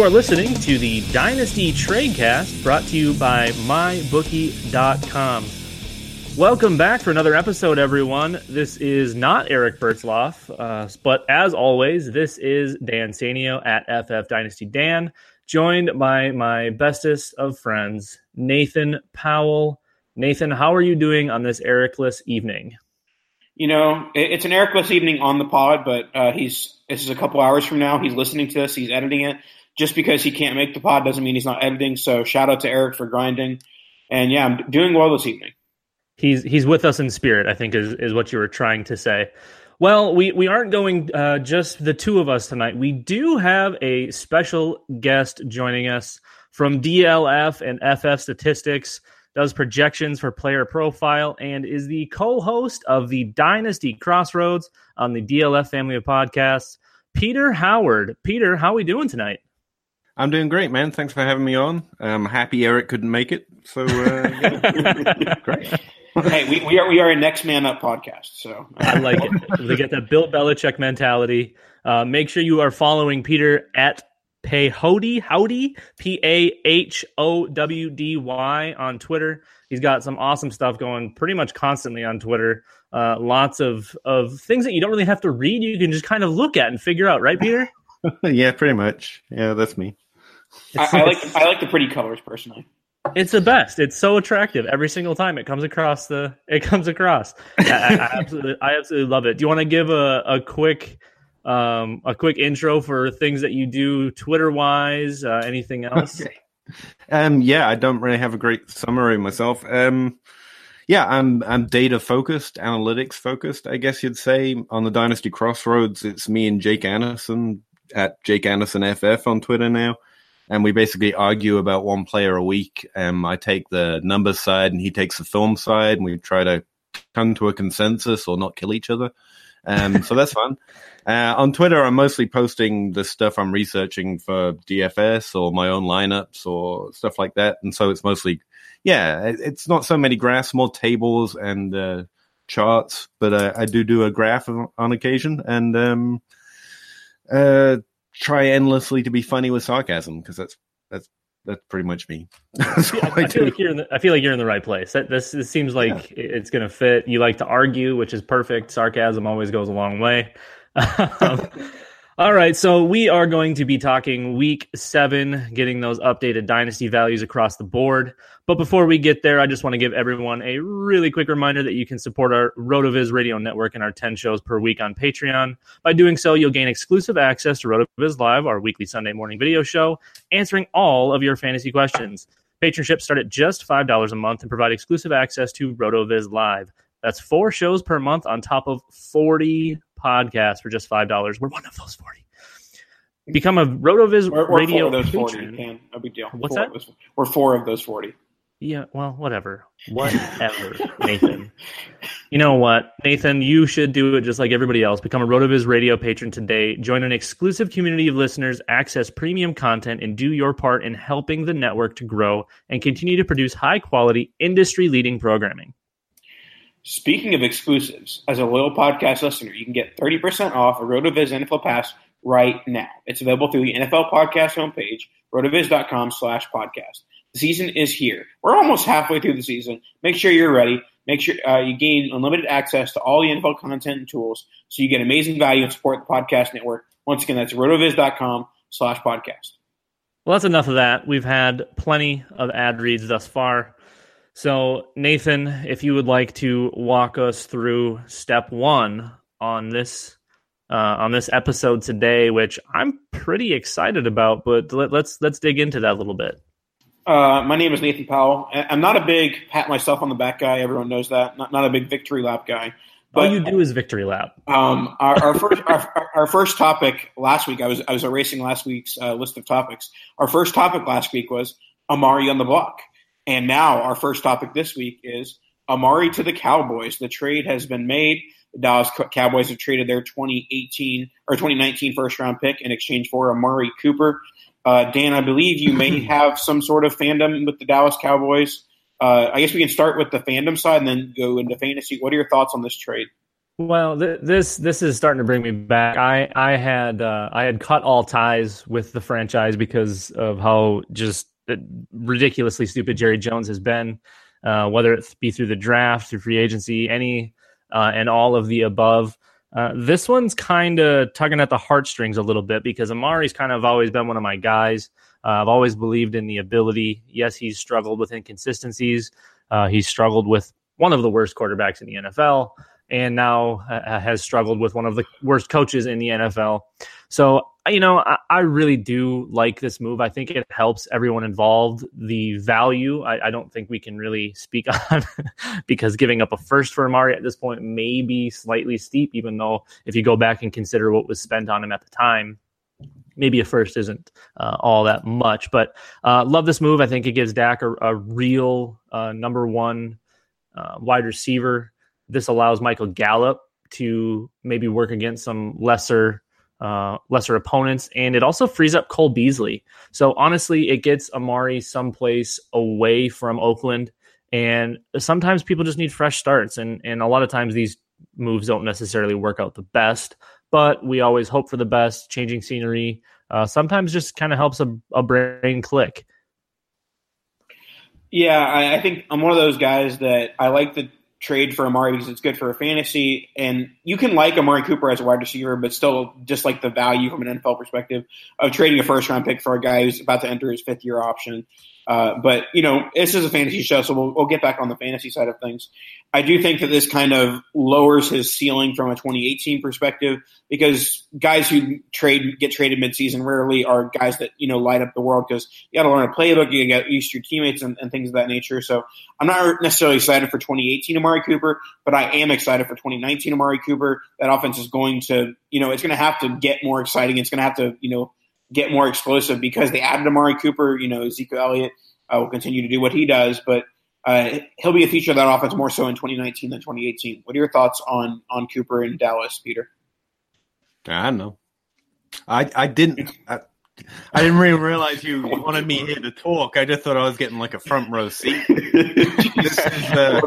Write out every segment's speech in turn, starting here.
You are listening to the Dynasty Tradecast brought to you by MyBookie.com. Welcome back for another episode, everyone. This is not Eric Bertzloff, uh, but as always, this is Dan Sanio at FF Dynasty Dan, joined by my bestest of friends, Nathan Powell. Nathan, how are you doing on this Ericless evening? You know, it's an Ericless evening on the pod, but uh, he's this is a couple hours from now. He's listening to this. He's editing it. Just because he can't make the pod doesn't mean he's not editing. So shout out to Eric for grinding. And yeah, I'm doing well this evening. He's he's with us in spirit. I think is is what you were trying to say. Well, we we aren't going uh, just the two of us tonight. We do have a special guest joining us from DLF and FF Statistics. Does projections for player profile and is the co-host of the Dynasty Crossroads on the DLF family of podcasts. Peter Howard. Peter, how are we doing tonight? I'm doing great, man. Thanks for having me on. I'm happy Eric couldn't make it. So, uh, yeah. great. hey, we, we are we are a next man up podcast. So I like it. They get that Bill Belichick mentality. Uh, make sure you are following Peter at Payhody Howdy P A H O W D Y on Twitter. He's got some awesome stuff going pretty much constantly on Twitter. Uh, lots of of things that you don't really have to read. You can just kind of look at and figure out, right, Peter? yeah, pretty much. Yeah, that's me. I, I like I like the pretty colors personally. It's the best. It's so attractive every single time it comes across the. It comes across. I, I, I absolutely, I absolutely love it. Do you want to give a, a quick, um, a quick intro for things that you do Twitter wise? Uh, anything else? Okay. Um, yeah, I don't really have a great summary myself. Um, yeah, I'm I'm data focused, analytics focused. I guess you'd say on the Dynasty Crossroads, it's me and Jake Anderson at Jake Anderson FF on Twitter now, and we basically argue about one player a week. Um, I take the numbers side, and he takes the film side, and we try to come to a consensus or not kill each other. Um, so that's fun. Uh, on Twitter, I'm mostly posting the stuff I'm researching for DFS or my own lineups or stuff like that. And so it's mostly, yeah, it's not so many graphs, more tables and uh, charts, but uh, I do do a graph on, on occasion and um, uh, try endlessly to be funny with sarcasm because that's that's that's pretty much me. That's I, I feel do. like you're in the, I feel like you're in the right place. That, this, this seems like it's going to fit. You like to argue, which is perfect. Sarcasm always goes a long way. Um, all right, so we are going to be talking week seven, getting those updated dynasty values across the board. But before we get there, I just want to give everyone a really quick reminder that you can support our RotoViz radio network and our 10 shows per week on Patreon. By doing so, you'll gain exclusive access to RotoViz Live, our weekly Sunday morning video show, answering all of your fantasy questions. Patronships start at just $5 a month and provide exclusive access to RotoViz Live. That's four shows per month on top of 40 podcasts for just $5. We're one of those 40. Become a RotoViz We're, we're radio four of those forty. patron. No big deal. What's Four that? those- we're four of those forty. Yeah, well, whatever. Whatever, Nathan. You know what, Nathan? You should do it just like everybody else. Become a RotoViz radio patron today. Join an exclusive community of listeners, access premium content, and do your part in helping the network to grow and continue to produce high quality, industry leading programming. Speaking of exclusives, as a loyal podcast listener, you can get 30% off a RotoViz NFL Pass right now. It's available through the NFL Podcast homepage, rotoviz.com slash podcast. The season is here. We're almost halfway through the season. Make sure you're ready. Make sure uh, you gain unlimited access to all the NFL content and tools so you get amazing value and support the podcast network. Once again, that's rotoviz.com slash podcast. Well, that's enough of that. We've had plenty of ad reads thus far. So, Nathan, if you would like to walk us through step one on this uh, on this episode today, which I'm pretty excited about, but let, let's let's dig into that a little bit. Uh, my name is Nathan Powell. I'm not a big pat myself on the back guy. Everyone knows that. Not, not a big victory lap guy. But, All you do is victory lap. Um, our, our first our, our- our first topic last week. I was I was erasing last week's uh, list of topics. Our first topic last week was Amari on the block, and now our first topic this week is Amari to the Cowboys. The trade has been made. The Dallas Cowboys have traded their 2018 or 2019 first round pick in exchange for Amari Cooper. Uh, Dan, I believe you may have some sort of fandom with the Dallas Cowboys. Uh, I guess we can start with the fandom side and then go into fantasy. What are your thoughts on this trade? Well, th- this this is starting to bring me back. I I had uh, I had cut all ties with the franchise because of how just ridiculously stupid Jerry Jones has been. Uh, whether it be through the draft, through free agency, any uh, and all of the above. Uh, this one's kind of tugging at the heartstrings a little bit because Amari's kind of always been one of my guys. Uh, I've always believed in the ability. Yes, he's struggled with inconsistencies. Uh, he's struggled with one of the worst quarterbacks in the NFL, and now uh, has struggled with one of the worst coaches in the NFL. So, you know, I, I really do like this move. I think it helps everyone involved. The value, I, I don't think we can really speak on because giving up a first for Amari at this point may be slightly steep, even though if you go back and consider what was spent on him at the time, maybe a first isn't uh, all that much. But uh, love this move. I think it gives Dak a, a real uh, number one uh, wide receiver. This allows Michael Gallup to maybe work against some lesser uh, lesser opponents, and it also frees up Cole Beasley. So honestly, it gets Amari someplace away from Oakland. And sometimes people just need fresh starts, and and a lot of times these moves don't necessarily work out the best. But we always hope for the best. Changing scenery uh, sometimes just kind of helps a, a brain click. Yeah, I, I think I'm one of those guys that I like the trade for Amari because it's good for a fantasy, and you can like Amari Cooper as a wide receiver, but still just like the value from an NFL perspective of trading a first round pick for a guy who's about to enter his fifth year option. Uh, but you know, this is a fantasy show, so we'll, we'll get back on the fantasy side of things. I do think that this kind of lowers his ceiling from a 2018 perspective because guys who trade get traded midseason rarely are guys that you know light up the world because you got to learn a playbook, you used to your teammates and, and things of that nature. So I'm not necessarily excited for 2018 Amari Cooper, but I am excited for 2019 Amari Cooper. That offense is going to, you know, it's going to have to get more exciting. It's going to have to, you know, get more explosive because they added Amari Cooper. You know, Ezekiel Elliott uh, will continue to do what he does, but uh, he'll be a feature of that offense more so in 2019 than 2018. What are your thoughts on on Cooper in Dallas, Peter? I don't know. I I didn't. I, I didn't really realize you wanted me here to talk. I just thought I was getting like a front row seat. This is, uh,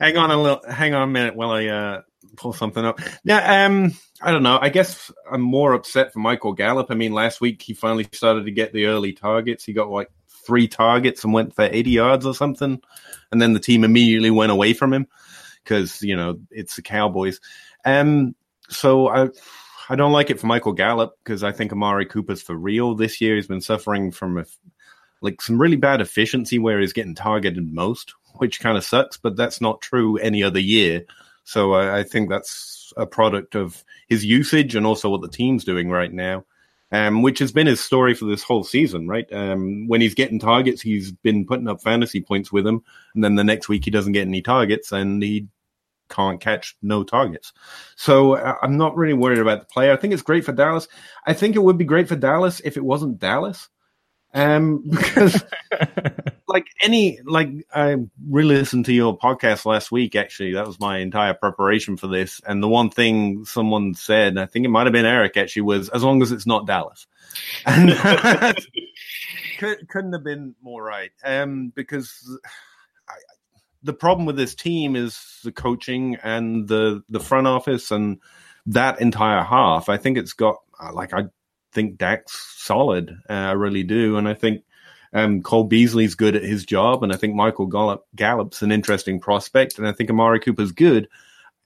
hang on a little, hang on a minute while I uh, pull something up. Yeah, um, I don't know. I guess I'm more upset for Michael Gallup. I mean, last week he finally started to get the early targets. He got like three targets and went for 80 yards or something, and then the team immediately went away from him because you know it's the Cowboys. Um, so I I don't like it for Michael Gallup because I think Amari Cooper's for real this year. He's been suffering from a, like some really bad efficiency where he's getting targeted most, which kind of sucks. But that's not true any other year. So I, I think that's a product of his usage and also what the team's doing right now. Um, which has been his story for this whole season, right? Um, when he's getting targets, he's been putting up fantasy points with him, and then the next week he doesn't get any targets, and he can't catch no targets. So uh, I'm not really worried about the player. I think it's great for Dallas. I think it would be great for Dallas if it wasn't Dallas. Um, because like any, like I re-listened to your podcast last week. Actually, that was my entire preparation for this. And the one thing someone said, I think it might have been Eric actually, was as long as it's not Dallas. And could, couldn't have been more right. Um, because I, the problem with this team is the coaching and the the front office and that entire half. I think it's got like I think Dak's solid. Uh, I really do, and I think um, Cole Beasley's good at his job, and I think Michael Gallup, Gallup's an interesting prospect, and I think Amari Cooper's good.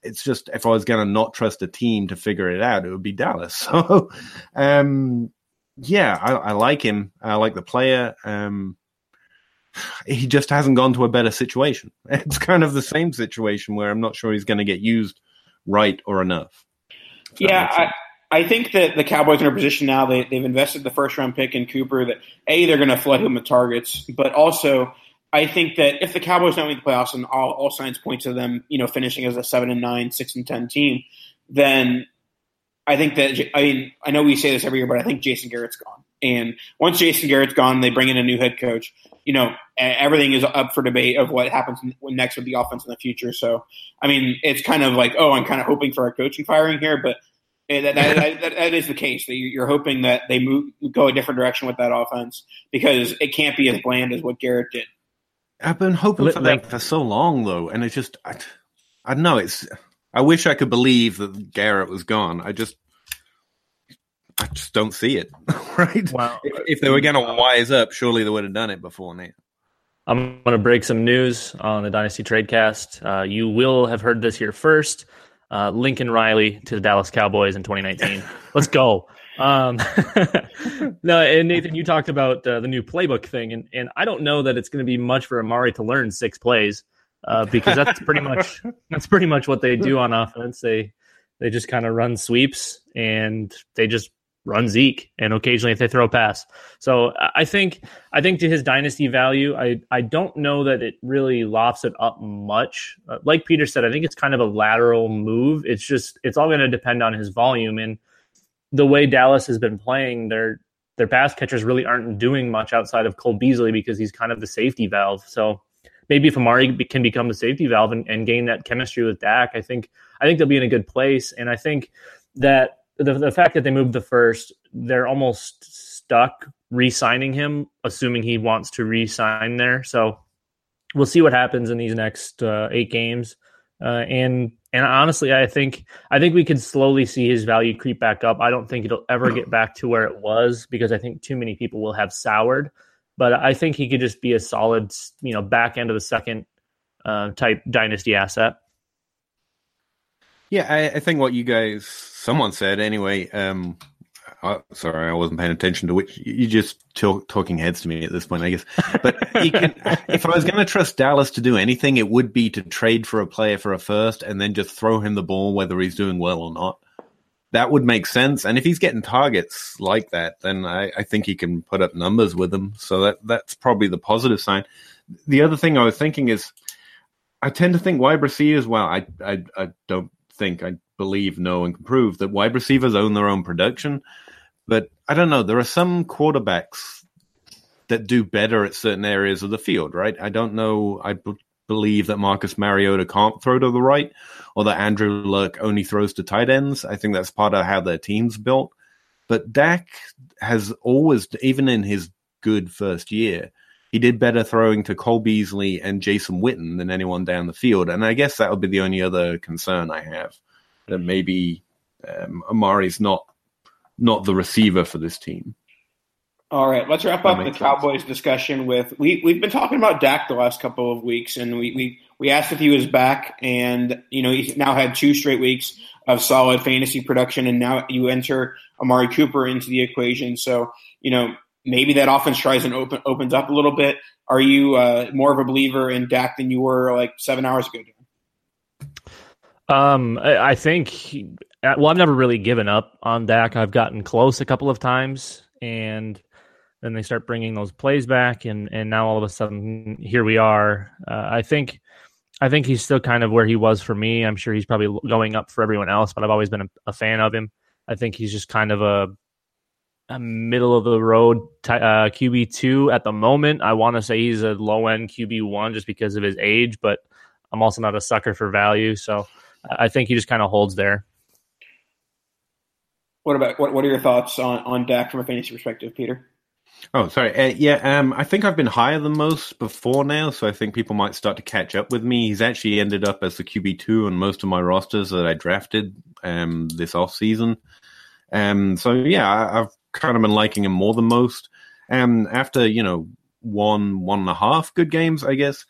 It's just if I was going to not trust a team to figure it out, it would be Dallas. So, um, yeah, I, I, like him. I like the player. Um, he just hasn't gone to a better situation. It's kind of the same situation where I'm not sure he's going to get used right or enough. Yeah, I, I think that the Cowboys are in a position now. They, they've invested the first round pick in Cooper. That a they're going to flood him with targets, but also I think that if the Cowboys don't make the playoffs and all, all signs point to them, you know, finishing as a seven and nine, six and ten team, then I think that I mean I know we say this every year, but I think Jason Garrett's gone. And once Jason Garrett's gone, they bring in a new head coach. You know, everything is up for debate of what happens next with the offense in the future. So, I mean, it's kind of like, oh, I'm kind of hoping for a coaching firing here, but that, that, that, that is the case. That you're hoping that they move go a different direction with that offense because it can't be as bland as what Garrett did. I've been hoping for that for so long, though, and it's just I, I don't know. It's I wish I could believe that Garrett was gone. I just I just don't see it. right? Wow. If, if they were going to wise up, surely they would have done it before now. I'm going to break some news on the Dynasty Tradecast. Uh, you will have heard this here first. Uh, Lincoln Riley to the Dallas Cowboys in 2019. Let's go. Um, no, and Nathan, you talked about uh, the new playbook thing, and, and I don't know that it's going to be much for Amari to learn six plays uh, because that's pretty much that's pretty much what they do on offense. They they just kind of run sweeps and they just run Zeke, and occasionally if they throw a pass. So I think I think to his dynasty value, I I don't know that it really lofts it up much. Uh, like Peter said, I think it's kind of a lateral move. It's just it's all going to depend on his volume and the way Dallas has been playing. Their their pass catchers really aren't doing much outside of Cole Beasley because he's kind of the safety valve. So maybe if Amari can become the safety valve and, and gain that chemistry with Dak, I think I think they'll be in a good place. And I think that the, the fact that they moved the first, they're almost stuck re-signing him, assuming he wants to re-sign there. So we'll see what happens in these next uh, eight games. Uh, and and honestly, I think I think we could slowly see his value creep back up. I don't think it'll ever get back to where it was because I think too many people will have soured. But I think he could just be a solid, you know, back end of the second uh, type dynasty asset. Yeah, I, I, think what you guys, someone said anyway. Um, I, sorry, I wasn't paying attention to which. You just talk, talking heads to me at this point, I guess. But can, if I was going to trust Dallas to do anything, it would be to trade for a player for a first and then just throw him the ball, whether he's doing well or not. That would make sense. And if he's getting targets like that, then I, I think he can put up numbers with them. So that that's probably the positive sign. The other thing I was thinking is, I tend to think wide receivers. Well, I I, I don't think, I believe, know and can prove that wide receivers own their own production. But I don't know. There are some quarterbacks that do better at certain areas of the field, right? I don't know. I b- believe that Marcus Mariota can't throw to the right, or that Andrew Luck only throws to tight ends. I think that's part of how their team's built. But Dak has always, even in his good first year, he did better throwing to Cole Beasley and Jason Witten than anyone down the field. And I guess that would be the only other concern I have that maybe um, Amari's not not the receiver for this team. All right, let's wrap up the makes Cowboys discussion with we we've been talking about Dak the last couple of weeks, and we we we asked if he was back, and you know he's now had two straight weeks of solid fantasy production, and now you enter Amari Cooper into the equation. So you know maybe that offense tries and open opens up a little bit. Are you uh, more of a believer in Dak than you were like seven hours ago? Um, I, think. uh, well, I've never really given up on Dak. I've gotten close a couple of times, and then they start bringing those plays back, and and now all of a sudden here we are. Uh, I think. I think he's still kind of where he was for me. I'm sure he's probably going up for everyone else, but I've always been a, a fan of him. I think he's just kind of a a middle of the road uh, QB two at the moment. I want to say he's a low end QB one just because of his age, but I'm also not a sucker for value, so I think he just kind of holds there. What about what? What are your thoughts on on Dak from a fantasy perspective, Peter? Oh, sorry. Uh, yeah, um, I think I've been higher than most before now, so I think people might start to catch up with me. He's actually ended up as the QB two on most of my rosters that I drafted um, this off season. Um, so yeah, I, I've kind of been liking him more than most. Um, after you know one one and a half good games, I guess,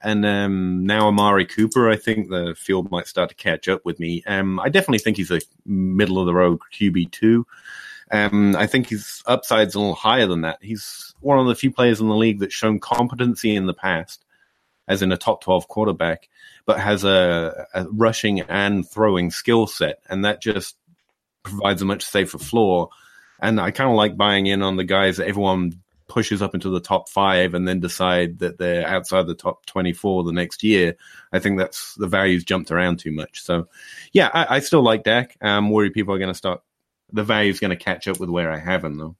and um, now Amari Cooper, I think the field might start to catch up with me. Um, I definitely think he's a middle of the road QB two. Um, I think his upside's a little higher than that. He's one of the few players in the league that's shown competency in the past, as in a top 12 quarterback, but has a, a rushing and throwing skill set. And that just provides a much safer floor. And I kind of like buying in on the guys that everyone pushes up into the top five and then decide that they're outside the top 24 the next year. I think that's the values jumped around too much. So, yeah, I, I still like Dak. I'm worried people are going to start the value's going to catch up with where I have him, though,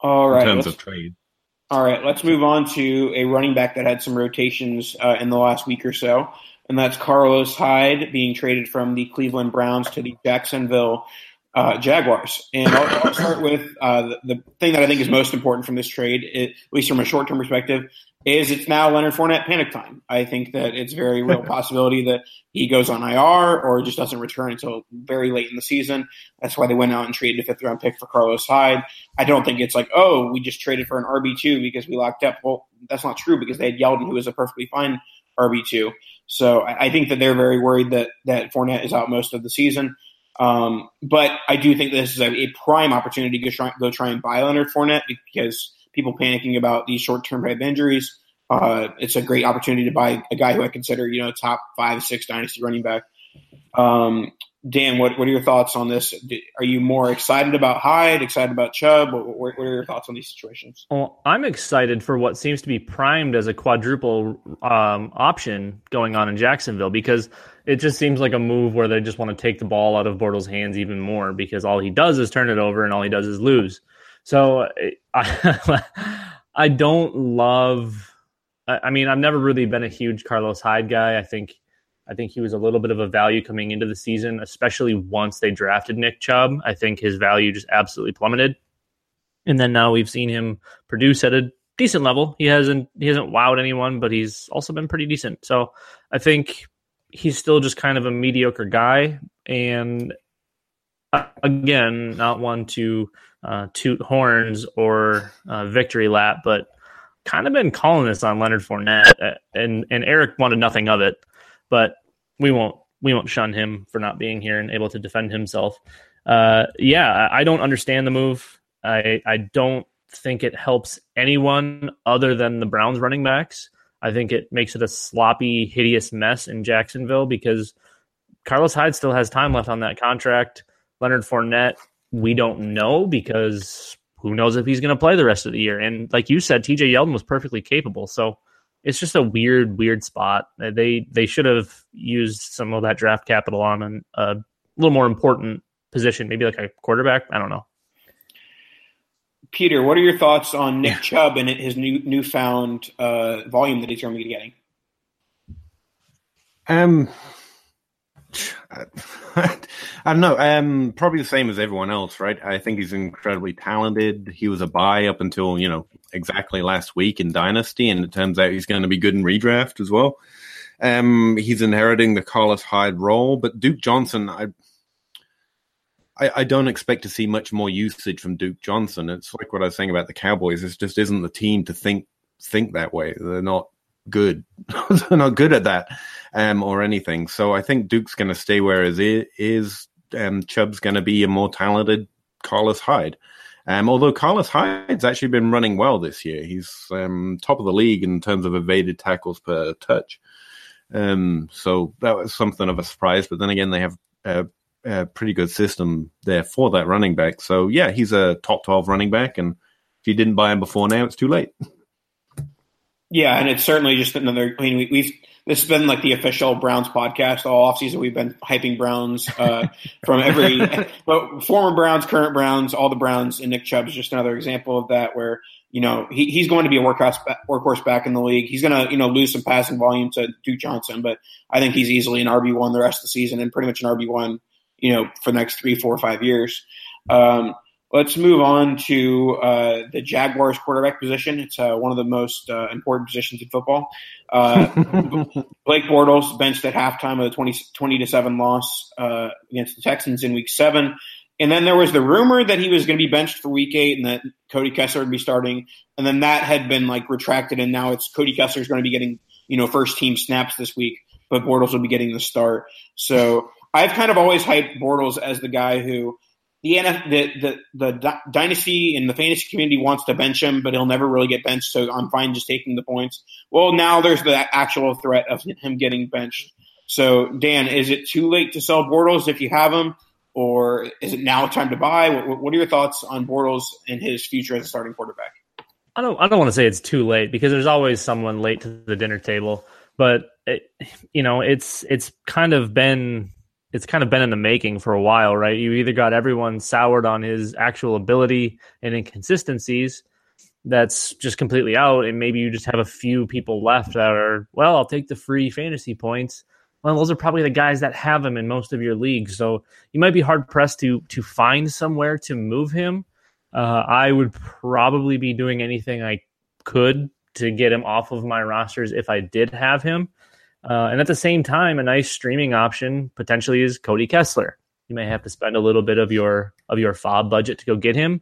All in terms of trade. All right, let's move on to a running back that had some rotations uh, in the last week or so, and that's Carlos Hyde being traded from the Cleveland Browns to the Jacksonville uh, Jaguars. And I'll, I'll start with uh, the, the thing that I think is most important from this trade, it, at least from a short term perspective, is it's now Leonard Fournette panic time. I think that it's very real possibility that he goes on IR or just doesn't return until very late in the season. That's why they went out and traded a fifth round pick for Carlos Hyde. I don't think it's like, oh, we just traded for an RB2 because we locked up. Well, that's not true because they had Yeldon, who was a perfectly fine RB2. So I, I think that they're very worried that, that Fournette is out most of the season. Um, but I do think this is a, a prime opportunity to go try, go try and buy Leonard Fournette because people panicking about these short term type injuries. Uh, it's a great opportunity to buy a guy who I consider, you know, top five, six dynasty running back. Um, Dan, what, what are your thoughts on this? Are you more excited about Hyde, excited about Chubb? What, what, are your thoughts on these situations? Well, I'm excited for what seems to be primed as a quadruple um, option going on in Jacksonville because it just seems like a move where they just want to take the ball out of Bortles' hands even more because all he does is turn it over and all he does is lose. So I, I don't love. I mean, I've never really been a huge Carlos Hyde guy. I think I think he was a little bit of a value coming into the season, especially once they drafted Nick Chubb. I think his value just absolutely plummeted. And then now we've seen him produce at a decent level. He hasn't he hasn't wowed anyone, but he's also been pretty decent. So I think he's still just kind of a mediocre guy. And uh, again, not one to uh, toot horns or uh, victory lap, but kind of been calling this on Leonard Fournette, uh, and and Eric wanted nothing of it, but we won't we won't shun him for not being here and able to defend himself. Uh, yeah, I- don't understand the move. I I don't think it helps anyone other than the Browns running backs. I think it makes it a sloppy, hideous mess in Jacksonville because Carlos Hyde still has time left on that contract. Leonard Fournette, we don't know because who knows if he's going to play the rest of the year. And like you said, TJ Yeldon was perfectly capable. So it's just a weird, weird spot. They they should have used some of that draft capital on an, a little more important position, maybe like a quarterback. I don't know. Peter, what are your thoughts on Nick Chubb and his new newfound uh, volume that he's going to be getting? Um, I don't know. Um, probably the same as everyone else, right? I think he's incredibly talented. He was a buy up until you know exactly last week in Dynasty, and it turns out he's going to be good in redraft as well. Um, he's inheriting the Carlos Hyde role, but Duke Johnson, I, I, I don't expect to see much more usage from Duke Johnson. It's like what I was saying about the Cowboys. It just isn't the team to think think that way. They're not good. Not good at that um, or anything. So I think Duke's going to stay where it is. Um, Chubb's going to be a more talented Carlos Hyde. Um, although Carlos Hyde's actually been running well this year. He's um, top of the league in terms of evaded tackles per touch. Um, so that was something of a surprise. But then again, they have a, a, pretty good system there for that running back. So yeah, he's a top 12 running back. And if you didn't buy him before now, it's too late. Yeah, and it's certainly just another. I mean, we, we've this has been like the official Browns podcast all offseason. We've been hyping Browns uh, from every but former Browns, current Browns, all the Browns, and Nick Chubb is just another example of that. Where you know he, he's going to be a workhorse workhorse back in the league. He's going to you know lose some passing volume to Duke Johnson, but I think he's easily an RB one the rest of the season and pretty much an RB one you know for the next three, four, five years. Um, Let's move on to uh, the Jaguars quarterback position. It's uh, one of the most uh, important positions in football. Uh, Blake Bortles benched at halftime of the 20, 20 to 7 loss uh, against the Texans in week seven. And then there was the rumor that he was going to be benched for week eight and that Cody Kessler would be starting. And then that had been like retracted. And now it's Cody Kessler is going to be getting, you know, first team snaps this week, but Bortles will be getting the start. So I've kind of always hyped Bortles as the guy who – the the, the the dynasty and the fantasy community wants to bench him, but he'll never really get benched. So I'm fine just taking the points. Well, now there's the actual threat of him getting benched. So Dan, is it too late to sell Bortles if you have him, or is it now time to buy? What, what are your thoughts on Bortles and his future as a starting quarterback? I don't I don't want to say it's too late because there's always someone late to the dinner table, but it, you know it's it's kind of been it's kind of been in the making for a while, right? You either got everyone soured on his actual ability and inconsistencies that's just completely out, and maybe you just have a few people left that are, well, I'll take the free fantasy points. Well, those are probably the guys that have him in most of your leagues. So you might be hard pressed to to find somewhere to move him. Uh, I would probably be doing anything I could to get him off of my rosters if I did have him. Uh, and at the same time, a nice streaming option potentially is Cody Kessler. You may have to spend a little bit of your of your FAAB budget to go get him,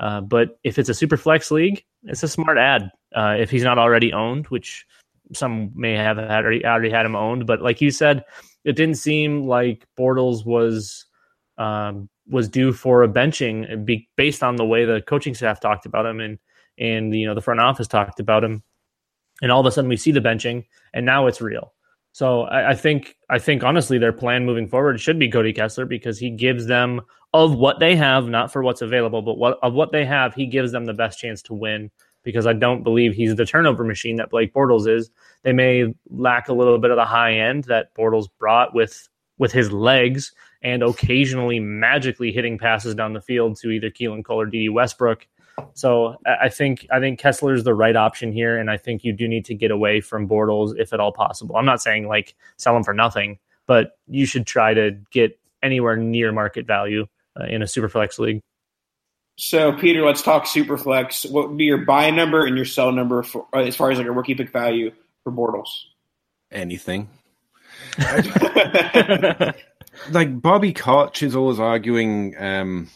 uh, but if it's a super flex league, it's a smart ad. Uh, if he's not already owned, which some may have had already, already had him owned, but like you said, it didn't seem like Bortles was um, was due for a benching based on the way the coaching staff talked about him and and you know the front office talked about him, and all of a sudden we see the benching, and now it's real. So I, I, think I think honestly their plan moving forward should be Cody Kessler because he gives them of what they have, not for what's available, but what of what they have, he gives them the best chance to win. Because I don't believe he's the turnover machine that Blake Bortles is. They may lack a little bit of the high end that Bortles brought with with his legs and occasionally magically hitting passes down the field to either Keelan Cole or Dede Westbrook. So I think I think Kessler is the right option here, and I think you do need to get away from Bortles if at all possible. I'm not saying like sell him for nothing, but you should try to get anywhere near market value uh, in a superflex league. So Peter, let's talk superflex. What would be your buy number and your sell number for uh, as far as like a rookie pick value for Bortles? Anything. like Bobby Koch is always arguing um,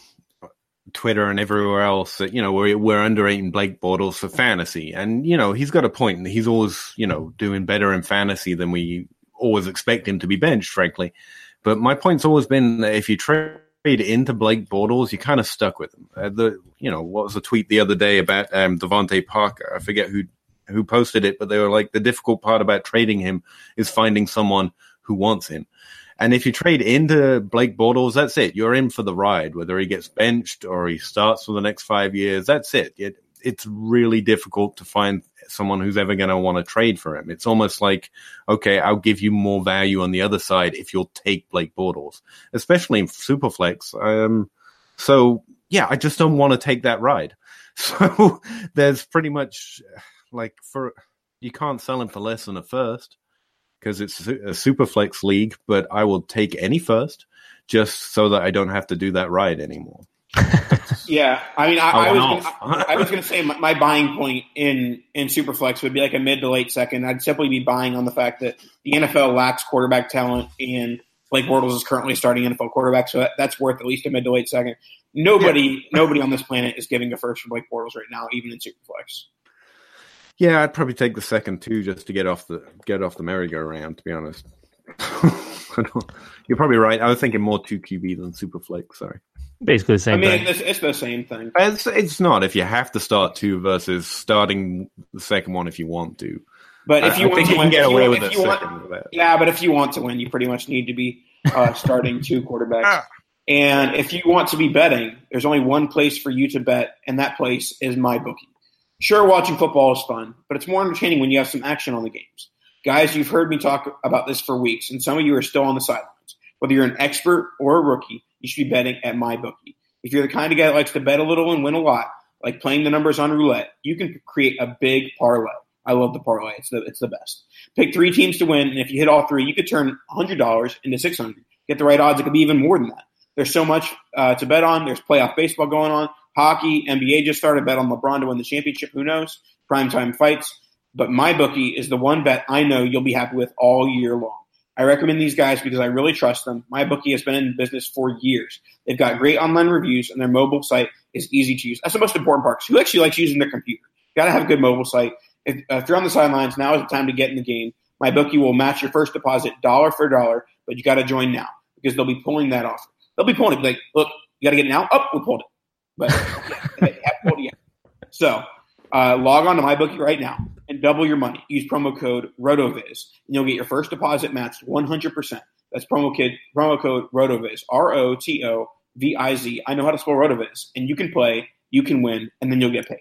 Twitter and everywhere else that you know we're we're underrating Blake Bortles for fantasy, and you know he's got a point. He's always you know doing better in fantasy than we always expect him to be benched, frankly. But my point's always been that if you trade into Blake Bortles, you're kind of stuck with him. Uh, the you know what was the tweet the other day about um, DeVante Parker? I forget who who posted it, but they were like the difficult part about trading him is finding someone who wants him. And if you trade into Blake Bortles, that's it. You're in for the ride, whether he gets benched or he starts for the next five years. That's it. it it's really difficult to find someone who's ever going to want to trade for him. It's almost like, okay, I'll give you more value on the other side if you'll take Blake Bortles, especially in Superflex. Um, so yeah, I just don't want to take that ride. So there's pretty much like for you can't sell him for less than a first because it's a super flex league, but I will take any first just so that I don't have to do that ride anymore. Yeah, I mean, I, I I was gonna. I, I was going to say my, my buying point in in Superflex would be like a mid to late second. I'd simply be buying on the fact that the NFL lacks quarterback talent, and Blake Bortles is currently starting NFL quarterback, so that, that's worth at least a mid to late second. Nobody, nobody on this planet is giving a first for Blake Bortles right now, even in Superflex. Yeah, I'd probably take the second two just to get off the get off the merry-go-round. To be honest, you're probably right. I was thinking more two QB than Superflex. Sorry, Basically the same I mean, thing. it's, it's the same thing. it's it's not if you have to start two versus starting the second one if you want to. But if you I want think to win, get you away with if a want- second. Yeah, but if you want to win, you pretty much need to be uh, starting two quarterbacks. Ah. And if you want to be betting, there's only one place for you to bet, and that place is MyBookie. Sure, watching football is fun, but it's more entertaining when you have some action on the games. Guys, you've heard me talk about this for weeks, and some of you are still on the sidelines. Whether you're an expert or a rookie, you should be betting at MyBookie. If you're the kind of guy that likes to bet a little and win a lot, like playing the numbers on roulette, you can create a big parlay. I love the parlay; it's the it's the best. Pick three teams to win, and if you hit all three, you could turn hundred dollars into six hundred. Get the right odds; it could be even more than that. There's so much uh, to bet on. There's playoff baseball going on, hockey, NBA just started. Bet on LeBron to win the championship. Who knows? Primetime fights. But MyBookie is the one bet I know you'll be happy with all year long. I recommend these guys because I really trust them. MyBookie has been in business for years. They've got great online reviews, and their mobile site is easy to use. That's the most important part. Who actually likes using their computer? Got to have a good mobile site. If, uh, if you're on the sidelines, now is the time to get in the game. MyBookie will match your first deposit dollar for dollar, but you got to join now because they'll be pulling that offer. They'll be pulling it. Be Like, look, you got to get it now. Oh, we pulled it. But. So uh, log on to MyBookie right now and double your money. Use promo code RotoViz, and you'll get your first deposit matched 100%. That's promo kid promo code RotoViz, R O T O V I Z. I know how to spell RotoViz, and you can play, you can win, and then you'll get paid.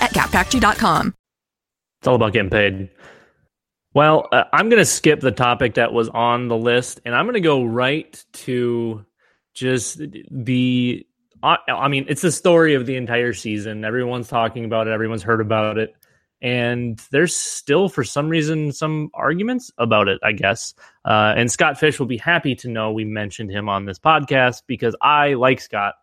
at GapFactory.com. It's all about getting paid. Well, uh, I'm going to skip the topic that was on the list and I'm going to go right to just the. I I mean, it's the story of the entire season. Everyone's talking about it, everyone's heard about it. And there's still, for some reason, some arguments about it, I guess. Uh, and Scott Fish will be happy to know we mentioned him on this podcast because I, like Scott,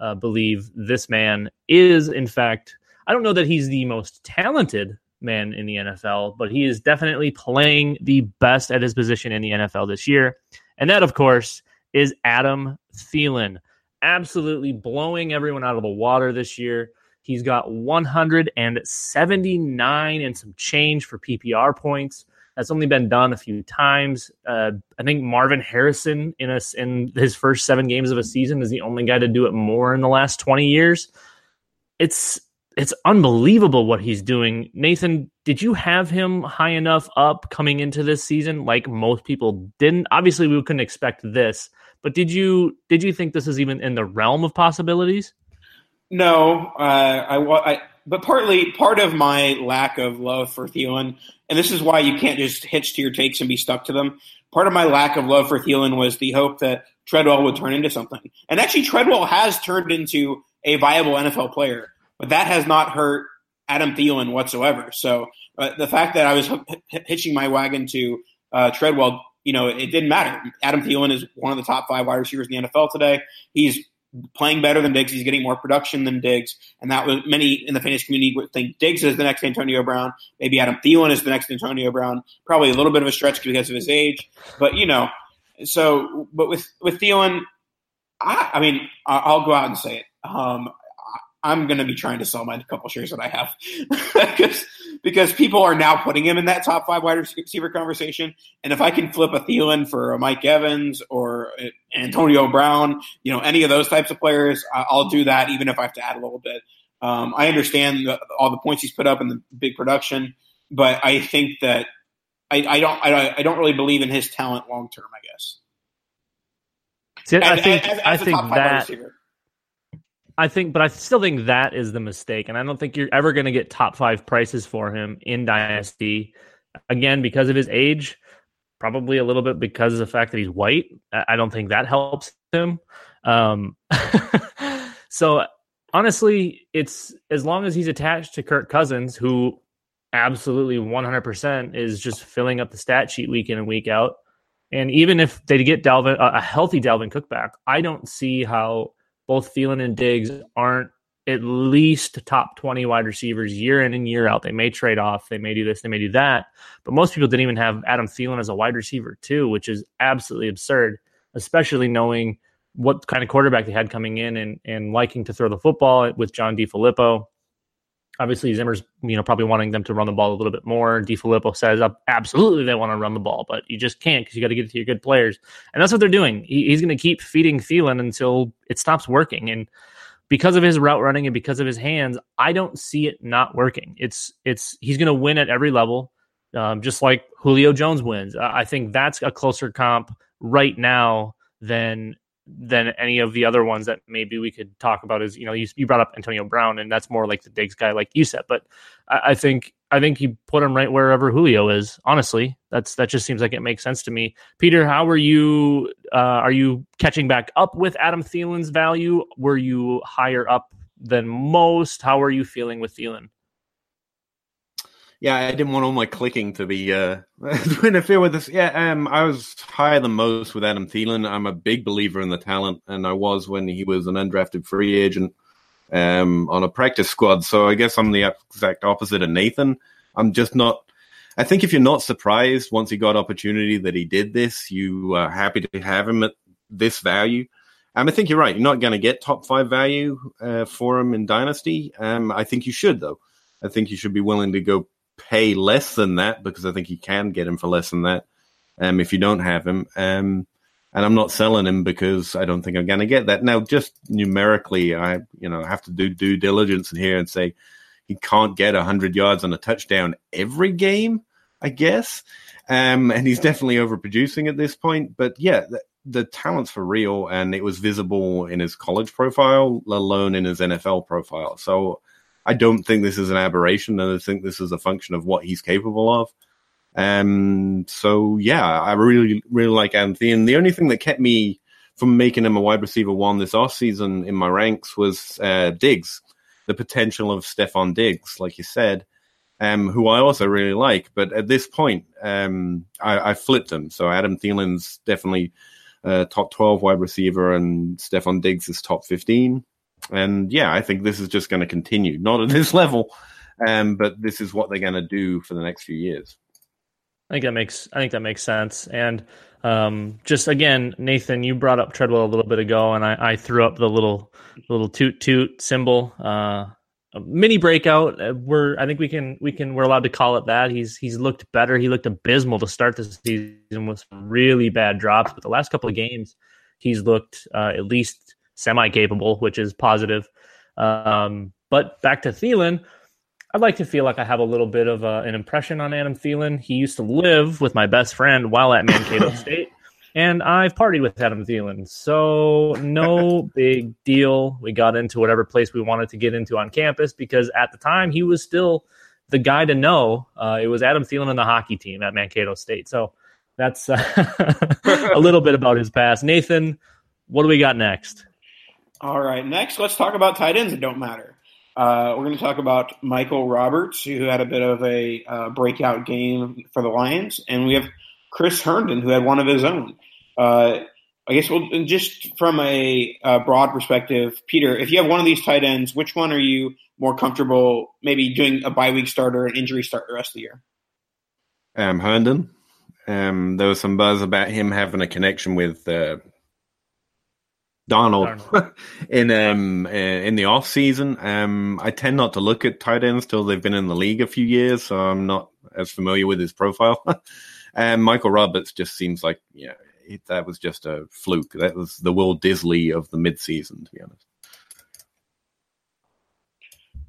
uh, believe this man is, in fact, I don't know that he's the most talented man in the NFL, but he is definitely playing the best at his position in the NFL this year. And that, of course, is Adam Thielen. Absolutely blowing everyone out of the water this year. He's got 179 and some change for PPR points. That's only been done a few times. Uh, I think Marvin Harrison in us in his first seven games of a season is the only guy to do it more in the last 20 years. It's it's unbelievable what he's doing. Nathan, did you have him high enough up coming into this season like most people didn't? Obviously, we couldn't expect this, but did you did you think this is even in the realm of possibilities? No, uh, I, I, but partly part of my lack of love for Thielen, and this is why you can't just hitch to your takes and be stuck to them. Part of my lack of love for Thielen was the hope that Treadwell would turn into something, and actually Treadwell has turned into a viable NFL player, but that has not hurt Adam Thielen whatsoever. So uh, the fact that I was h- h- hitching my wagon to uh, Treadwell, you know, it didn't matter. Adam Thielen is one of the top five wide receivers in the NFL today. He's playing better than Diggs. He's getting more production than Diggs, and that was many in the fantasy community would think Diggs is the next Antonio Brown. Maybe Adam Thielen is the next Antonio Brown. Probably a little bit of a stretch because of his age, but you know. So, but with with Thielen, I, I mean, I'll go out and say it. Um, I'm going to be trying to sell my couple shares that I have because because people are now putting him in that top five wide receiver conversation. And if I can flip a Thielen for a Mike Evans or Antonio Brown, you know, any of those types of players, I'll do that, even if I have to add a little bit. Um, I understand the, all the points he's put up and the big production, but I think that I, I don't I, don't- I don't really believe in his talent long term. I guess. See, I think as- as I think top five wide that receiver. I think, but I still think that is the mistake, and I don't think you're ever going to get top five prices for him in Dynasty. Again, because of his age, probably a little bit because of the fact that he's white. I don't think that helps him. Um, so honestly, it's as long as he's attached to Kirk Cousins, who absolutely 100% is just filling up the stat sheet week in and week out. And even if they get Dalvin, a healthy Dalvin Cook back, I don't see how both Thielen and Diggs aren't at least top 20 wide receivers year in and year out. They may trade off, they may do this, they may do that. But most people didn't even have Adam Thielen as a wide receiver, too, which is absolutely absurd, especially knowing what kind of quarterback they had coming in and, and liking to throw the football with John DeFilippo. Obviously, Zimmer's you know probably wanting them to run the ball a little bit more. DeFilippo says absolutely they want to run the ball, but you just can't because you got to get it to your good players, and that's what they're doing. He, he's going to keep feeding Thielen until it stops working, and because of his route running and because of his hands, I don't see it not working. It's it's he's going to win at every level, um, just like Julio Jones wins. I I think that's a closer comp right now than than any of the other ones that maybe we could talk about. Is you know you, you brought up Antonio Brown, and that's more like the Diggs guy, like you said. But I, I think I think you put him right wherever Julio is. Honestly, that's that just seems like it makes sense to me. Peter, how are you? Uh, are you catching back up with Adam Thielen's value? Were you higher up than most? How are you feeling with Thielen? Yeah, I didn't want all my clicking to be uh to interfere with this. Yeah, um, I was higher than most with Adam Thielen. I'm a big believer in the talent, and I was when he was an undrafted free agent um, on a practice squad. So I guess I'm the exact opposite of Nathan. I'm just not. I think if you're not surprised once he got opportunity that he did this, you are happy to have him at this value. Um, I think you're right. You're not going to get top five value uh, for him in Dynasty. Um, I think you should, though. I think you should be willing to go pay less than that because I think you can get him for less than that um, if you don't have him. Um, and I'm not selling him because I don't think I'm going to get that. Now, just numerically, I you know have to do due diligence in here and say he can't get 100 yards on a touchdown every game, I guess. Um, and he's definitely overproducing at this point. But yeah, the, the talent's for real, and it was visible in his college profile, let alone in his NFL profile. So I don't think this is an aberration, and I think this is a function of what he's capable of. Um, so yeah, I really, really like Anthony. And the only thing that kept me from making him a wide receiver one this offseason in my ranks was uh, Diggs, the potential of Stefon Diggs, like you said, um, who I also really like. But at this point, um, I, I flipped him. So Adam Thielen's definitely uh, top 12 wide receiver, and Stefon Diggs is top 15. And yeah, I think this is just going to continue, not at this level, um, but this is what they're going to do for the next few years. I think that makes I think that makes sense. And um, just again, Nathan, you brought up Treadwell a little bit ago, and I, I threw up the little little toot toot symbol. Uh, mini breakout. Uh, We're I think we can we can we're allowed to call it that. He's he's looked better. He looked abysmal to start the season with some really bad drops, but the last couple of games he's looked uh, at least semi capable, which is positive. Um, but back to Thielen. I'd like to feel like I have a little bit of uh, an impression on Adam Thielen. He used to live with my best friend while at Mankato State, and I've partied with Adam Thielen. So no big deal. We got into whatever place we wanted to get into on campus because at the time he was still the guy to know. Uh, it was Adam Thielen and the hockey team at Mankato State. So that's uh, a little bit about his past. Nathan, what do we got next? All right, next, let's talk about tight ends that don't matter. Uh, we're going to talk about Michael Roberts, who had a bit of a uh, breakout game for the Lions, and we have Chris Herndon, who had one of his own. Uh, I guess we'll just from a, uh broad perspective, Peter, if you have one of these tight ends, which one are you more comfortable maybe doing a bye week starter, an injury start the rest of the year? Um, Herndon. Um, there was some buzz about him having a connection with Darnold, in um uh, in the off season. Um, I tend not to look at tight ends till they've been in the league a few years, so I'm not as familiar with his profile. um, Michael Roberts just seems like yeah, it, that was just a fluke. That was the Will Dissly of the midseason, to be honest.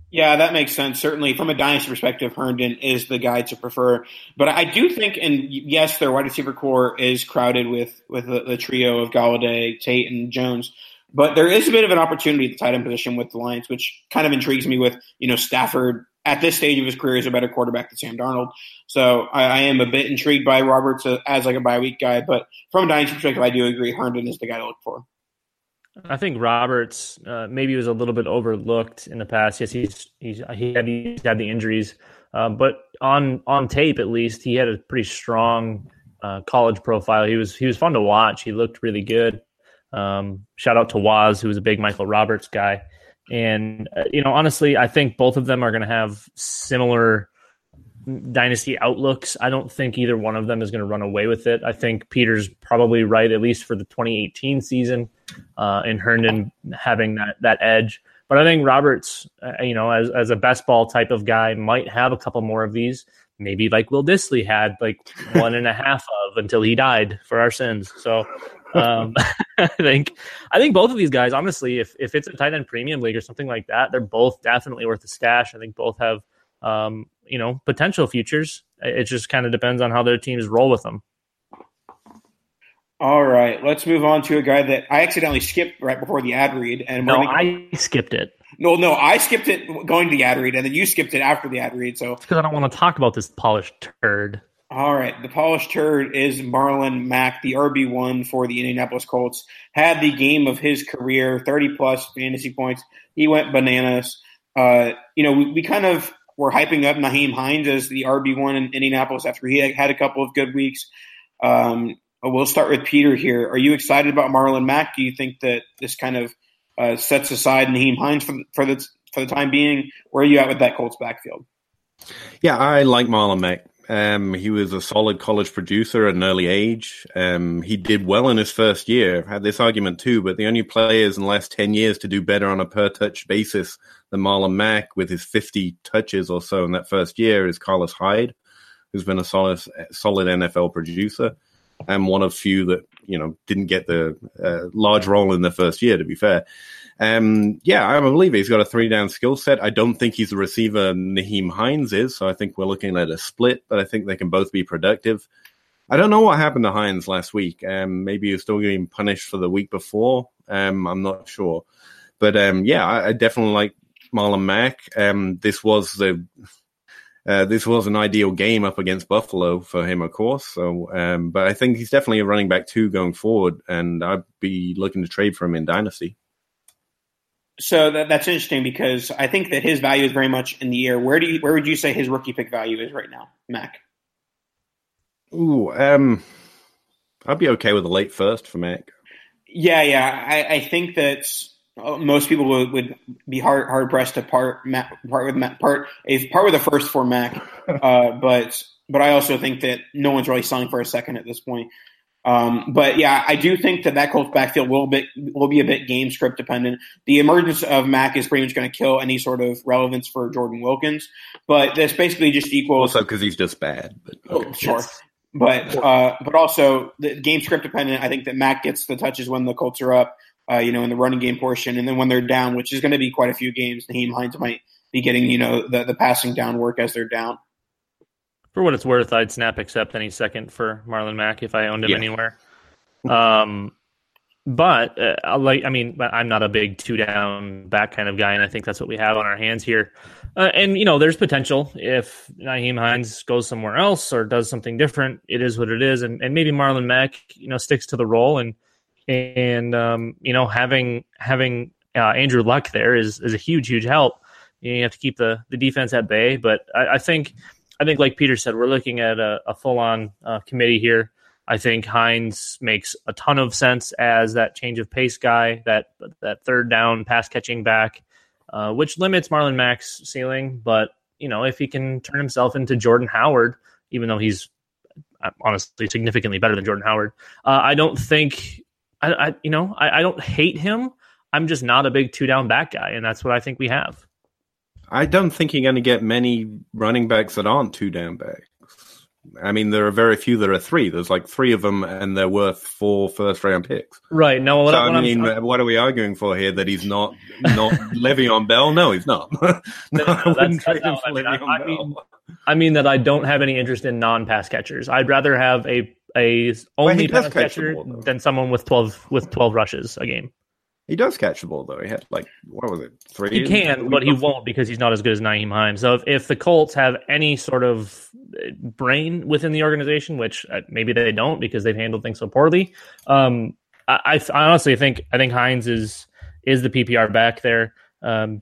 Yeah, that makes sense. Certainly, from a dynasty perspective, Herndon is the guy to prefer. But I do think, and yes, their wide receiver corps is crowded with with the, the trio of Golladay, Tate, and Jones. But there is a bit of an opportunity at the tight end position with the Lions, which kind of intrigues me. With you know Stafford at this stage of his career is a better quarterback than Sam Darnold, so I, I am a bit intrigued by Roberts uh, as like a bye week guy. But from a dynasty perspective, I do agree Herndon is the guy to look for. I think Roberts uh, maybe was a little bit overlooked in the past. Yes, he's he's he had, he's had the injuries, uh, but on on tape at least, he had a pretty strong uh, college profile. He was he was fun to watch. He looked really good. Um, shout out to Waz, who was a big Michael Roberts guy. And uh, you know, honestly, I think both of them are going to have similar dynasty outlooks. I don't think either one of them is going to run away with it. I think Peter's probably right, at least for the 2018 season, uh, and Herndon having that that edge. But I think Roberts, uh, you know, as as a best ball type of guy, might have a couple more of these. Maybe like Will Dissly had like one and a half of until he died for our sins. So um, I think I think both of these guys, honestly, if if it's a tight end premium league or something like that, they're both definitely worth a stash. I think both have um, you know potential futures. It just kind of depends on how their teams roll with them. All right, let's move on to a guy that I accidentally skipped right before the ad read, and no, I skipped it. No, no, I skipped it going to the ad read, and then you skipped it after the ad read. So because I don't want to talk about this polished turd. All right, the polished turd is Marlon Mack, the RB one for the Indianapolis Colts. Had the game of his career, thirty plus fantasy points. He went bananas. Uh, you know, we, we kind of were hyping up Nyheim Hines as the RB one in Indianapolis after he had a couple of good weeks. Um, we'll start with Peter here. Are you excited about Marlon Mack? Do you think that this kind of uh, sets aside Nyheim Hines for, for the for the time being? Where are you at with that Colts backfield? Yeah, I like Marlon Mack. Um, he was a solid college producer at an early age. Um, he did well in his first year. I've Had this argument too, but the only players in the last ten years to do better on a per touch basis than Marlon Mack with his fifty touches or so in that first year is Carlos Hyde, who's been a solid solid NFL producer and one of few that you know didn't get the uh, large role in the first year. To be fair, um, yeah, I believe he's got a three down skill set. I don't think he's a receiver Nyheim Hines is, so I think we're looking at a split. But I think they can both be productive. I don't know what happened to Hines last week. Um, maybe he was still getting punished for the week before. Um, I'm not sure, but um, yeah, I, I, definitely like Marlon Mack. Um, this was the uh, this was an ideal game up against Buffalo for him, of course. So, um, but I think he's definitely a running back two going forward, and I'd be looking to trade for him in dynasty. So that, that's interesting because I think that his value is very much in the air. Where do you, where would you say his rookie pick value is right now, Mack? Ooh, um, I'd be okay with a late first for Mack. Yeah, yeah, I, I think that uh, most people would, would be hard hard pressed to part Mack, part with Mack, part a part with the first for Mack, uh, but but I also think that no one's really selling for a second at this point. Um, but yeah, I do think that that Colts backfield will be will be a bit game script dependent. The emergence of Mack is pretty much going to kill any sort of relevance for Jordan Wilkins, but this basically just equals also because he's just bad. But oh, okay. oh, sure. But uh, but also the game script dependent. I think that Mack gets the touches when the Colts are up uh, you know, in the running game portion. And then when they're down, which is going to be quite a few games, Nyheim Hines might be getting, you know, the, the passing down work as they're down. For what it's worth, I'd snap accept any second for Marlon Mack if I owned him yeah. anywhere. Um, but uh, like, I mean, I'm not a big two down back kind of guy, and I think that's what we have on our hands here. Uh, and you know, there's potential if Nyheim Hines goes somewhere else or does something different. It is what it is, and, and maybe Marlon Mack, you know, sticks to the role and and um, you know having having uh, Andrew Luck there is is a huge huge help. You have to keep the the defense at bay, but I, I think I think like Peter said, we're looking at a, a full on uh, committee here. I think Hines makes a ton of sense as that change of pace guy, that that third down pass catching back, uh, which limits Marlon Mack's ceiling. But you know, if he can turn himself into Jordan Howard, even though he's uh, honestly significantly better than Jordan Howard, uh, I don't think I, I you know, I, I don't hate him. I'm just not a big two down back guy, and that's what I think we have. I don't think you're going to get many running backs that aren't two down backs. I mean, there are very few that are three. There's like three of them, and they're worth four first round picks. Right. No, what, so, what I mean, I'm- what are we arguing for here? That he's not not Le'Veon Bell? No, he's not. no, no, I wouldn't that's- trade him for I mean. Le'Veon I- Bell. mean, I mean that I don't have any interest in non-pass catchers. I'd rather have a a only does pass catch catcher ball, though. than someone with twelve with twelve rushes a game. He does catch the ball though. He had like what was it? Three. He can, but he won't because he's not as good as Nyheim Hines. So if, if the Colts have any sort of uh, brain within the organization, which uh, maybe they don't because they've handled things so poorly, um, I, I I honestly think I think Hines is is the PPR back there. Um,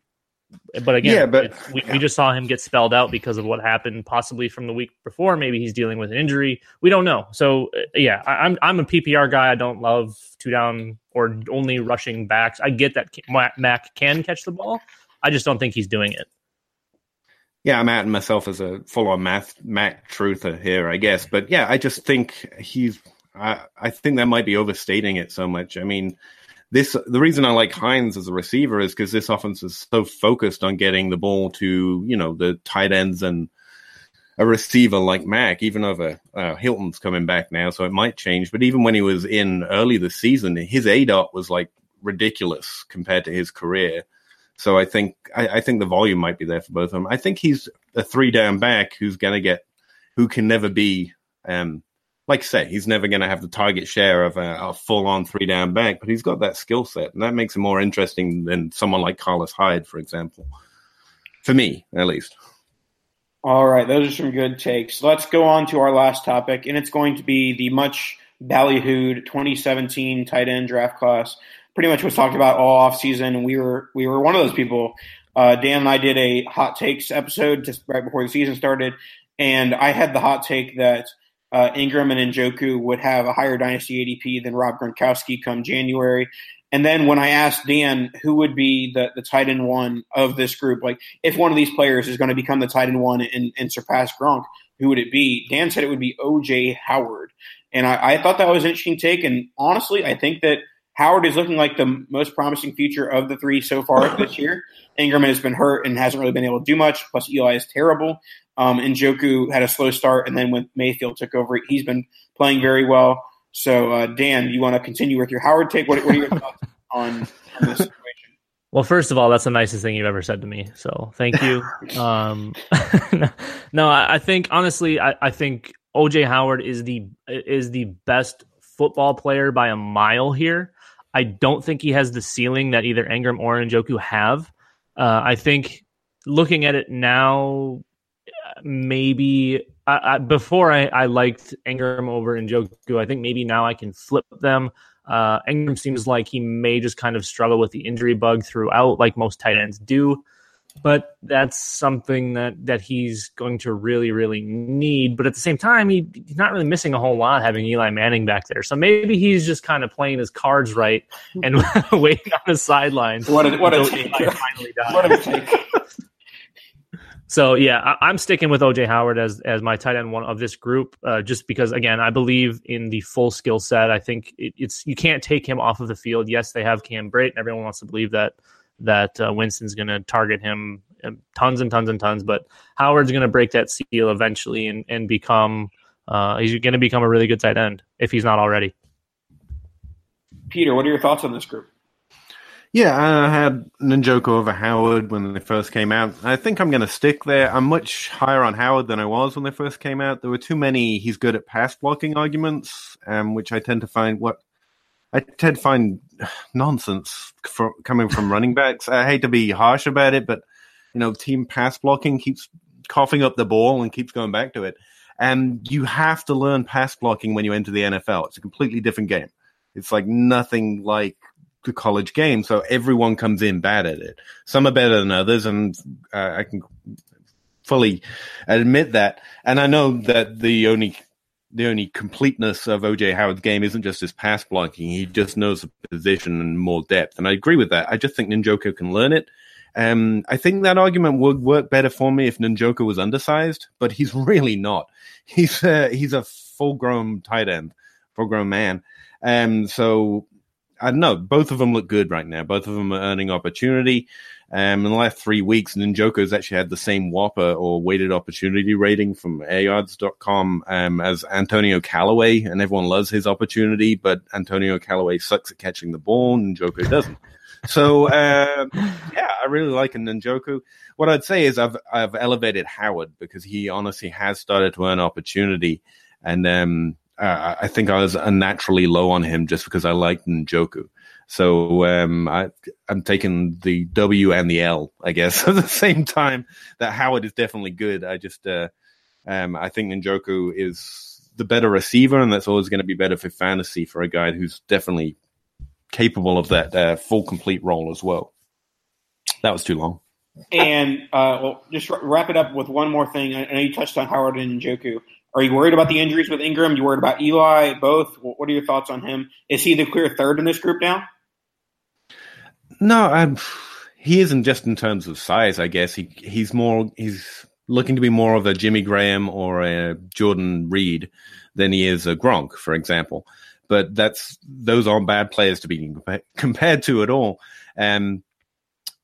but again, Yeah, but- we, we just saw him get spelled out because of what happened, possibly from the week before. Maybe he's dealing with an injury. We don't know. So uh, yeah, I, I'm I'm a PPR guy. I don't love two down or only rushing backs. I get that Mack can catch the ball. I just don't think he's doing it. Yeah, I'm adding myself as a full-on math Mack truther here, I guess. But yeah, I just think he's. I I think that might be overstating it so much. I mean, this the reason I like Hines as a receiver is because this offense is so focused on getting the ball to you know the tight ends and a receiver like Mac. Even over uh, Hilton's coming back now, so it might change. But even when he was in early this season, his A dot was like ridiculous compared to his career. So I think I, I think the volume might be there for both of them. I think he's a three down back who's going to get who can never be um like I say he's never going to have the target share of a, a full on three down back, but he's got that skill set, and that makes him more interesting than someone like Carlos Hyde, for example. For me, at least. All right, those are some good takes. Let's go on to our last topic, and it's going to be the much ballyhooed 2017 tight end draft class. Pretty much was talked about all off season, and we were we were one of those people. Uh, Dan and I did a hot takes episode just right before the season started, and I had the hot take that uh, Engram and Njoku would have a higher dynasty ADP than Rob Gronkowski come January. And then when I asked Dan who would be the, the tight end one of this group, like if one of these players is going to become the tight end one and, and surpass Gronk, who would it be? Dan said it would be OJ Howard. And I, I thought that was an interesting take. And honestly, I think that Howard is looking like the most promising future of the three so far this year. Engram has been hurt and hasn't really been able to do much. Plus, Eli is terrible. Um, Njoku had a slow start, and then when Mayfield took over, he's been playing very well. So, uh, Dan, you want to continue with your Howard take? What, what are your thoughts on, on this situation? Well, first of all, that's the nicest thing you've ever said to me. So thank you. um, no, I, I think honestly, I, I think OJ Howard is the is the best football player by a mile here. I don't think he has the ceiling that either Engram or Njoku have. Uh, I think looking at it now, maybe I, I, before I, I liked Engram over Njoku. I think maybe now I can flip them. Uh, Engram seems like he may just kind of struggle with the injury bug throughout, like most tight ends do. But that's something that that he's going to really, really need. But at the same time, he, he's not really missing a whole lot having Eli Manning back there. So maybe he's just kind of playing his cards right and waiting on the sidelines. What a, what a take. Finally. What a take. So yeah, I, I'm sticking with OJ Howard as as my tight end one of this group, uh, just because again I believe in the full skill set. I think it, it's you can't take him off of the field. Yes, they have Cam Brate, and everyone wants to believe that that uh, Winston's going to target him um, tons and tons and tons. But Howard's going to break that seal eventually and and become uh, he's going to become a really good tight end if he's not already. Peter, what are your thoughts on this group? Yeah, I had Njoku over Howard when they first came out. I think I'm going to stick there. I'm much higher on Howard than I was when they first came out. There were too many he's good at pass blocking arguments, um, which I tend to find what I tend to find nonsense for, coming from running backs. I hate to be harsh about it, but you know, team pass blocking keeps coughing up the ball and keeps going back to it. And you have to learn pass blocking when you enter the NFL. It's a completely different game. It's like nothing like the college game, so everyone comes in bad at it. Some are better than others, and uh, I can fully admit that. And I know that the only the only completeness of OJ Howard's game isn't just his pass blocking; he just knows the position and more depth. And I agree with that. I just think Njoku can learn it. Um, I think that argument would work better for me if Njoku was undersized, but he's really not. He's a, he's a full grown tight end, full grown man. Um, so I know. Both of them look good right now. Both of them are earning opportunity. Um, in the last three weeks, Njoku's actually had the same WOPR or weighted opportunity rating from airyards.com um, as Antonio Callaway, and everyone loves his opportunity, but Antonio Callaway sucks at catching the ball, and Njoku doesn't. So um, yeah, I really like Njoku. What I'd say is I've I've elevated Howard because he honestly has started to earn opportunity, and um, uh, I think I was unnaturally low on him just because I liked Njoku. So um, I, I'm taking the W and the L, I guess, at the same time. That Howard is definitely good. I just uh, um, I think Njoku is the better receiver, and that's always going to be better for fantasy for a guy who's definitely capable of that uh, full complete role as well. That was too long. and uh, well, just wrap it up with one more thing. I know you touched on Howard and Njoku. Are you worried about the injuries with Engram? You worried about Eli? Both? What are your thoughts on him? Is he the clear third in this group now? No, I'm, he isn't just in terms of size. I guess he he's more he's looking to be more of a Jimmy Graham or a Jordan Reed than he is a Gronk, for example. But that's those aren't bad players to be compared to at all. Um,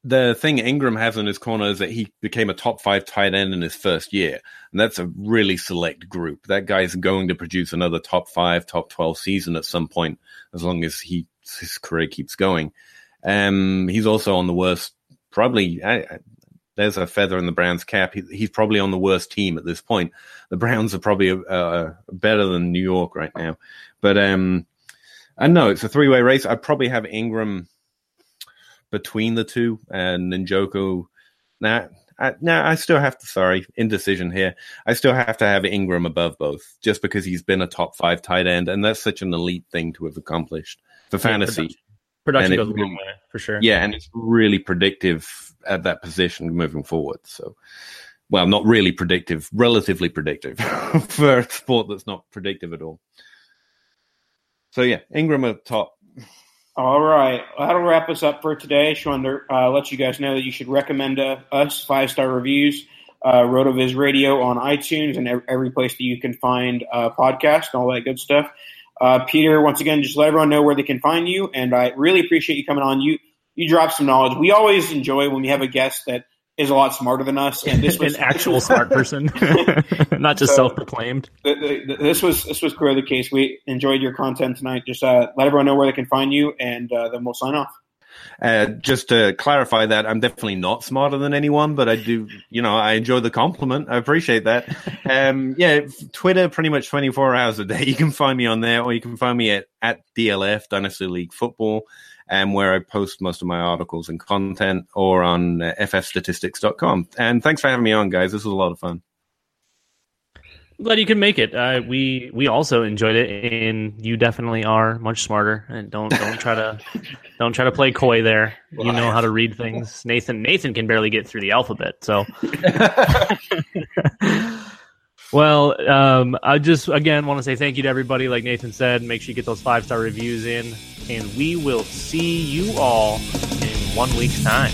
the thing Engram has in his corner is that he became a top five tight end in his first year. And that's a really select group. That guy's going to produce another top five, top 12 season at some point, as long as he, his career keeps going. Um, he's also on the worst, probably, I, there's a feather in the Browns cap. He, he's probably on the worst team at this point. The Browns are probably uh, better than New York right now. But, um, I know it's a three way race. I'd probably have Engram between the two and Njoku. Now, I, nah, I still have to. Sorry, indecision here. I still have to have Engram above both, just because he's been a top five tight end, and that's such an elite thing to have accomplished for fantasy. Production, production goes a long way for sure. Yeah, and it's really predictive at that position moving forward. So, well, not really predictive, relatively predictive for a sport that's not predictive at all. So yeah, Engram at top. All right, well, that'll wrap us up for today. Sean, uh, let you guys know that you should recommend uh, us five star reviews, uh, Rotoviz Radio on iTunes and every, every place that you can find uh, podcasts and all that good stuff. Uh, Peter, once again, just let everyone know where they can find you, and I really appreciate you coming on. You you drop some knowledge. We always enjoy when we have a guest that is a lot smarter than us, and this was an actual smart person, not just so, self-proclaimed. this was this was clearly the case. We enjoyed your content tonight. Just uh, let everyone know where they can find you, and uh, then we'll sign off. Uh, just to clarify that, I'm definitely not smarter than anyone, but I do, you know, I enjoy the compliment. I appreciate that. Um, yeah, Twitter pretty much 24 hours a day. You can find me on there, or you can find me at, at DLF, Dynasty League Football um, where I post most of my articles and content, or on uh, ffstatistics.com. And thanks for having me on, guys. This was a lot of fun. glad you could make it. Uh, we we also enjoyed it, and you definitely are much smarter. And don't don't try to don't try to play coy there. You know how to read things. Nathan Nathan can barely get through the alphabet, so. Well, um, I just again want to say thank you to everybody. Like Nathan said, make sure you get those five star reviews in, and we will see you all in one week's time.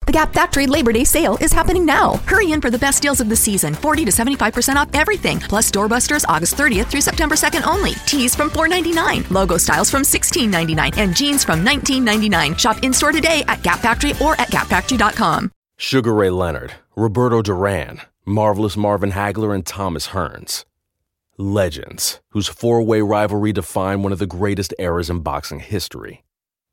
The Gap Factory Labor Day sale is happening now. Hurry in for the best deals of the season 40 to 75% off everything, plus doorbusters August 30th through September 2nd only. Tees from $4.99, logo styles from $16.99, and jeans from $19.99. Shop in store today at Gap Factory or at gapfactory.com. Sugar Ray Leonard, Roberto Duran, Marvelous Marvin Hagler, and Thomas Hearns. Legends, whose four way rivalry defined one of the greatest eras in boxing history.